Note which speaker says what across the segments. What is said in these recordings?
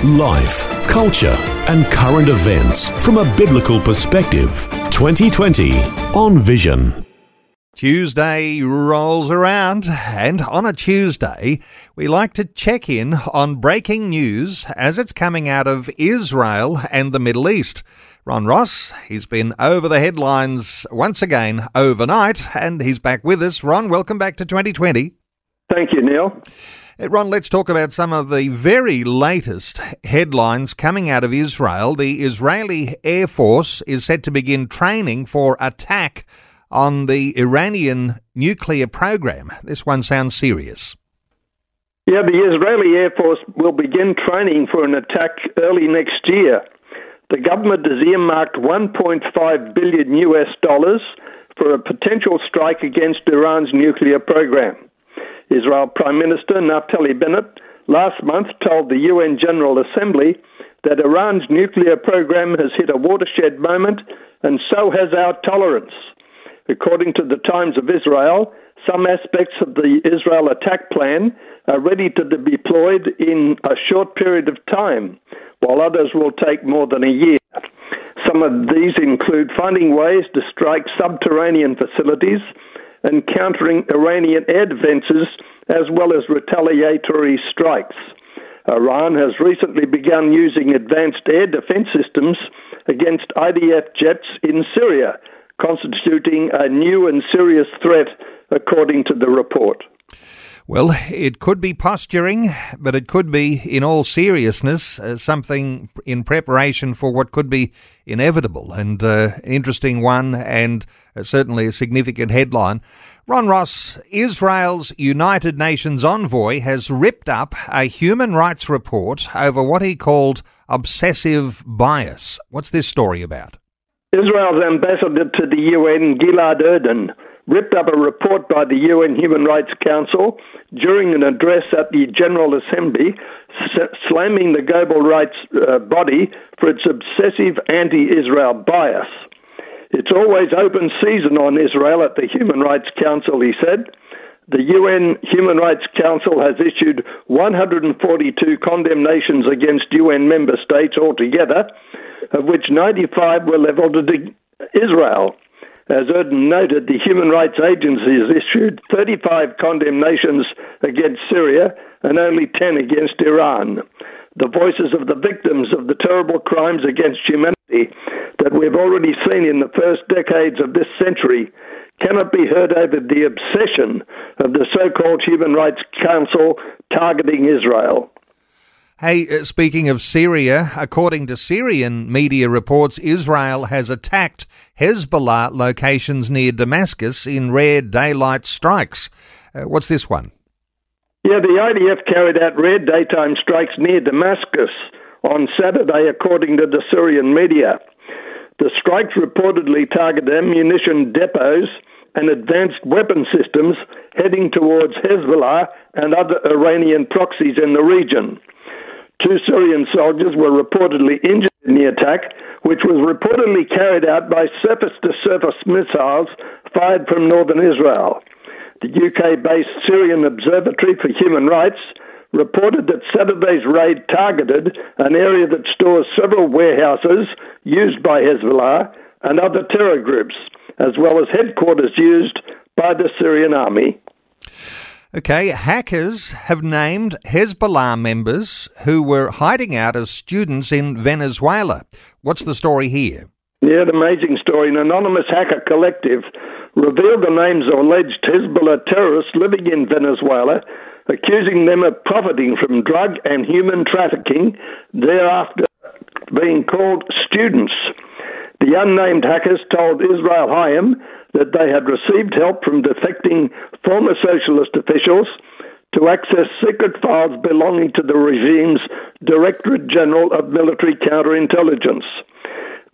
Speaker 1: Life, culture, and current events from a biblical perspective. 2020 on Vision.
Speaker 2: Tuesday rolls around, and on a Tuesday, we like to check in on breaking news as it's coming out of Israel and the Middle East. Ron Ross, he's been over the headlines once again overnight, and he's back with us. Ron, welcome back to 2020.
Speaker 3: Thank you, Neil.
Speaker 2: Ron, let's talk about some of the very latest headlines coming out of Israel. The Israeli Air Force is set to begin training for attack on the Iranian nuclear program. This one sounds serious.
Speaker 3: Yeah, the Israeli Air Force will begin training for an attack early next year. The government has earmarked 1.5 billion US dollars for a potential strike against Iran's nuclear program. Israel Prime Minister Naftali Bennett last month told the UN General Assembly that Iran's nuclear program has hit a watershed moment and so has our tolerance. According to the Times of Israel, some aspects of the Israel attack plan are ready to be deployed in a short period of time, while others will take more than a year. Some of these include finding ways to strike subterranean facilities and countering Iranian defenses as well as retaliatory strikes. Iran has recently begun using advanced air defense systems against IDF jets in Syria, constituting a new and serious threat, according to the report.
Speaker 2: Well, it could be posturing, but it could be, in all seriousness, uh, something in preparation for what could be inevitable and uh, an interesting one, and uh, certainly a significant headline. Ron Ross, Israel's United Nations envoy, has ripped up a human rights report over what he called obsessive bias. What's this story about?
Speaker 3: Israel's ambassador to the UN, Gilad Erdan, ripped up a report by the UN Human Rights Council during an address at the General Assembly, slamming the global rights uh, body for its obsessive anti Israel bias. It's always open season on Israel at the Human Rights Council, he said. The UN Human Rights Council has issued 142 condemnations against UN member states altogether, of which 95 were leveled at Israel. As Erdan noted, the Human Rights Agency has issued 35 condemnations against Syria and only 10 against Iran. The voices of the victims of the terrible crimes against humanity that we've already seen in the first decades of this century cannot be heard over the obsession of the so called Human Rights Council targeting Israel.
Speaker 2: Hey, uh, speaking of Syria, according to Syrian media reports, Israel has attacked Hezbollah locations near Damascus in rare daylight strikes. Uh, what's this one?
Speaker 3: Yeah, the IDF carried out rare daytime strikes near Damascus on Saturday, according to the Syrian media. The strikes reportedly targeted ammunition depots and advanced weapon systems heading towards Hezbollah and other Iranian proxies in the region. Two Syrian soldiers were reportedly injured in the attack, which was reportedly carried out by surface to surface missiles fired from northern Israel. The UK based Syrian Observatory for Human Rights reported that Saturday's raid targeted an area that stores several warehouses used by Hezbollah and other terror groups, as well as headquarters used by the Syrian army.
Speaker 2: Okay, hackers have named Hezbollah members who were hiding out as students in Venezuela. What's the story here?
Speaker 3: Yeah, an amazing story. An anonymous hacker collective revealed the names of alleged Hezbollah terrorists living in Venezuela, accusing them of profiting from drug and human trafficking, thereafter being called students. The unnamed hackers told Israel Hayom that they had received help from defecting former socialist officials to access secret files belonging to the regime's Directorate General of Military Counterintelligence.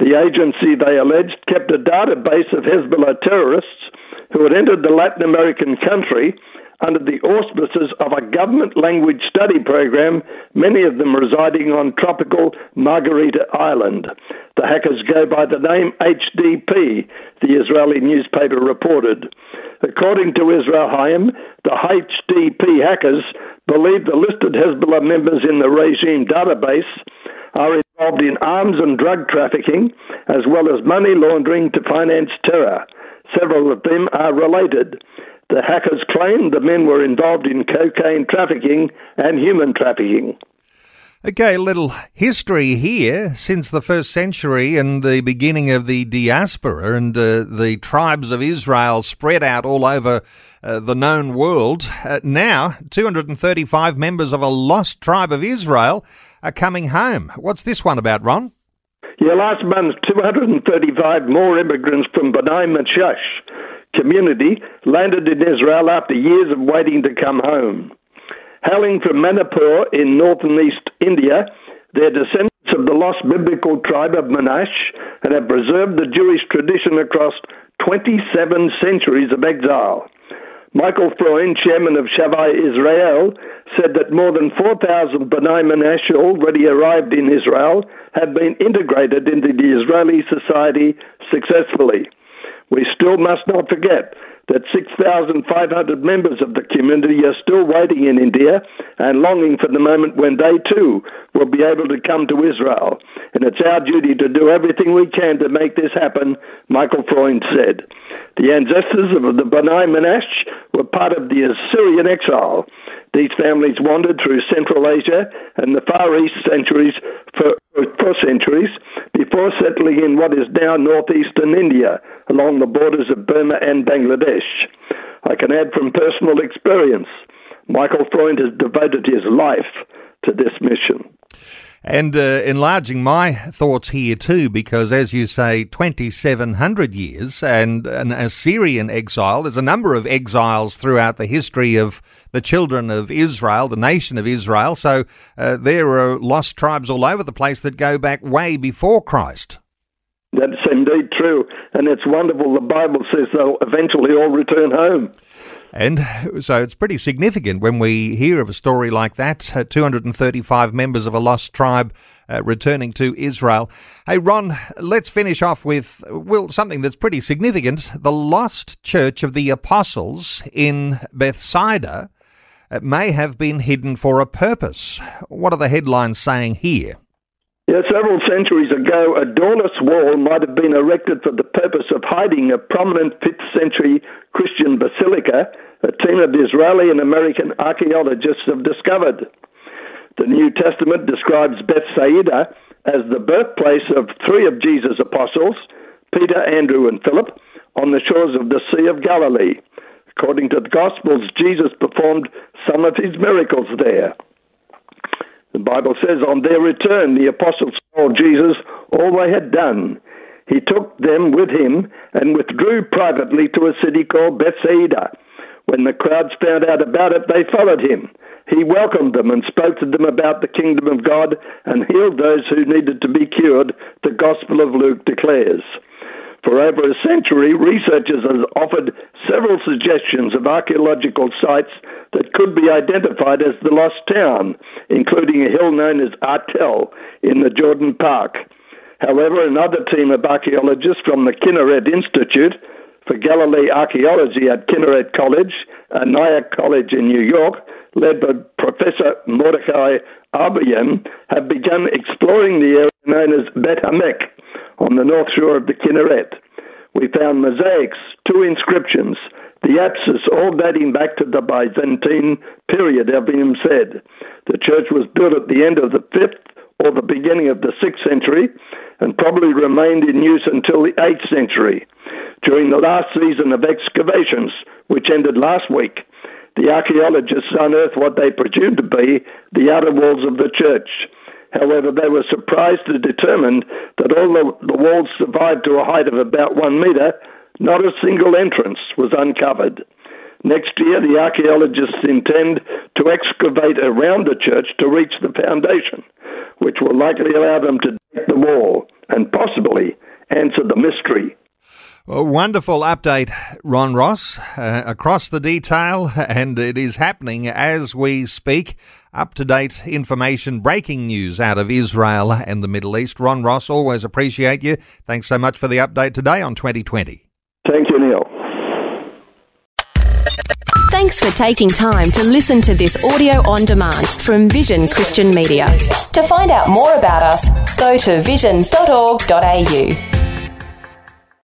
Speaker 3: The agency, they alleged, kept a database of Hezbollah terrorists who had entered the Latin American country under the auspices of a government language study program, many of them residing on tropical Margarita Island. The hackers go by the name HDP, the Israeli newspaper reported. According to Israel Hayom, the HDP hackers believe the listed Hezbollah members in the regime database are involved in arms and drug trafficking, as well as money laundering to finance terror. Several of them are related. The hackers claimed the men were involved in cocaine trafficking and human trafficking.
Speaker 2: Okay, a little history here since the first century and the beginning of the diaspora and uh, the tribes of Israel spread out all over uh, the known world. Uh, now, 235 members of a lost tribe of Israel are coming home. What's this one about, Ron?
Speaker 3: Yeah, last month, 235 more immigrants from Bnai Menashe community landed in Israel after years of waiting to come home. Hailing from Manipur in northern east India, they're descendants of the lost biblical tribe of Menashe and have preserved the Jewish tradition across 27 centuries of exile. Michael Freund, chairman of Shavei Israel, said that more than 4,000 B'nai Menashe already arrived in Israel have been integrated into the Israeli society successfully. We still must not forget that 6,500 members of the community are still waiting in India and longing for the moment when they too will be able to come to Israel. And it's our duty to do everything we can to make this happen, Michael Freund said. The ancestors of the B'nai Menashe were part of the Assyrian exile. These families wandered through Central Asia and the Far East centuries for, for centuries before settling in what is now northeastern India, along the borders of Burma and Bangladesh. I can add from personal experience, Michael Freund has devoted his life to this mission.
Speaker 2: And uh, enlarging my thoughts here too, because as you say, 2,700 years and an Assyrian exile, there's a number of exiles throughout the history of the children of Israel, the nation of Israel. So uh, there are lost tribes all over the place that go back way before Christ.
Speaker 3: That's indeed true. And it's wonderful. The Bible says they'll eventually all return home.
Speaker 2: And so it's pretty significant when we hear of a story like that uh, 235 members of a lost tribe uh, returning to Israel. Hey, Ron, let's finish off with well, something that's pretty significant. The lost church of the apostles in Bethsaida uh, may have been hidden for a purpose. What are the headlines saying here?
Speaker 3: Yeah, several centuries ago, a doorless wall might have been erected for the purpose of hiding a prominent 5th century Christian basilica a team of Israeli and American archaeologists have discovered. The New Testament describes Bethsaida as the birthplace of three of Jesus' apostles, Peter, Andrew, and Philip, on the shores of the Sea of Galilee. According to the Gospels, Jesus performed some of his miracles there. The Bible says, on their return, the apostles told Jesus all they had done. He took them with him and withdrew privately to a city called Bethsaida. When the crowds found out about it, they followed him. He welcomed them and spoke to them about the kingdom of God and healed those who needed to be cured, the Gospel of Luke declares. For over a century, researchers have offered several suggestions of archaeological sites that could be identified as the lost town, including a hill known as et-Tell in the Jordan Park. However, another team of archaeologists from the Kinneret Institute for Galilee Archaeology at Kinneret College, and Nyack College in New York, led by Professor Mordechai Aviam, have begun exploring the area known as Beit Habek the north shore of the Kinneret. We found mosaics, two inscriptions, the apsis, all dating back to the Byzantine period, Aviam said. The church was built at the end of the 5th or the beginning of the 6th century and probably remained in use until the 8th century. During the last season of excavations, which ended last week, the archaeologists unearthed what they presumed to be the outer walls of the church. However, they were surprised to determine that although the walls survived to a height of about one metre, not a single entrance was uncovered. Next year, the archaeologists intend to excavate around the church to reach the foundation, which will likely allow them to deck the wall and possibly answer the mystery.
Speaker 2: A wonderful update, Ron Ross, uh, across the detail, and it is happening as we speak. Up to date information, breaking news out of Israel and the Middle East. Ron Ross, always appreciate you. Thanks so much for the update today on 2020.
Speaker 3: Thank you, Neil.
Speaker 4: Thanks for taking time to listen to this audio on demand from Vision Christian Media. To find out more about us, go to vision.org.au.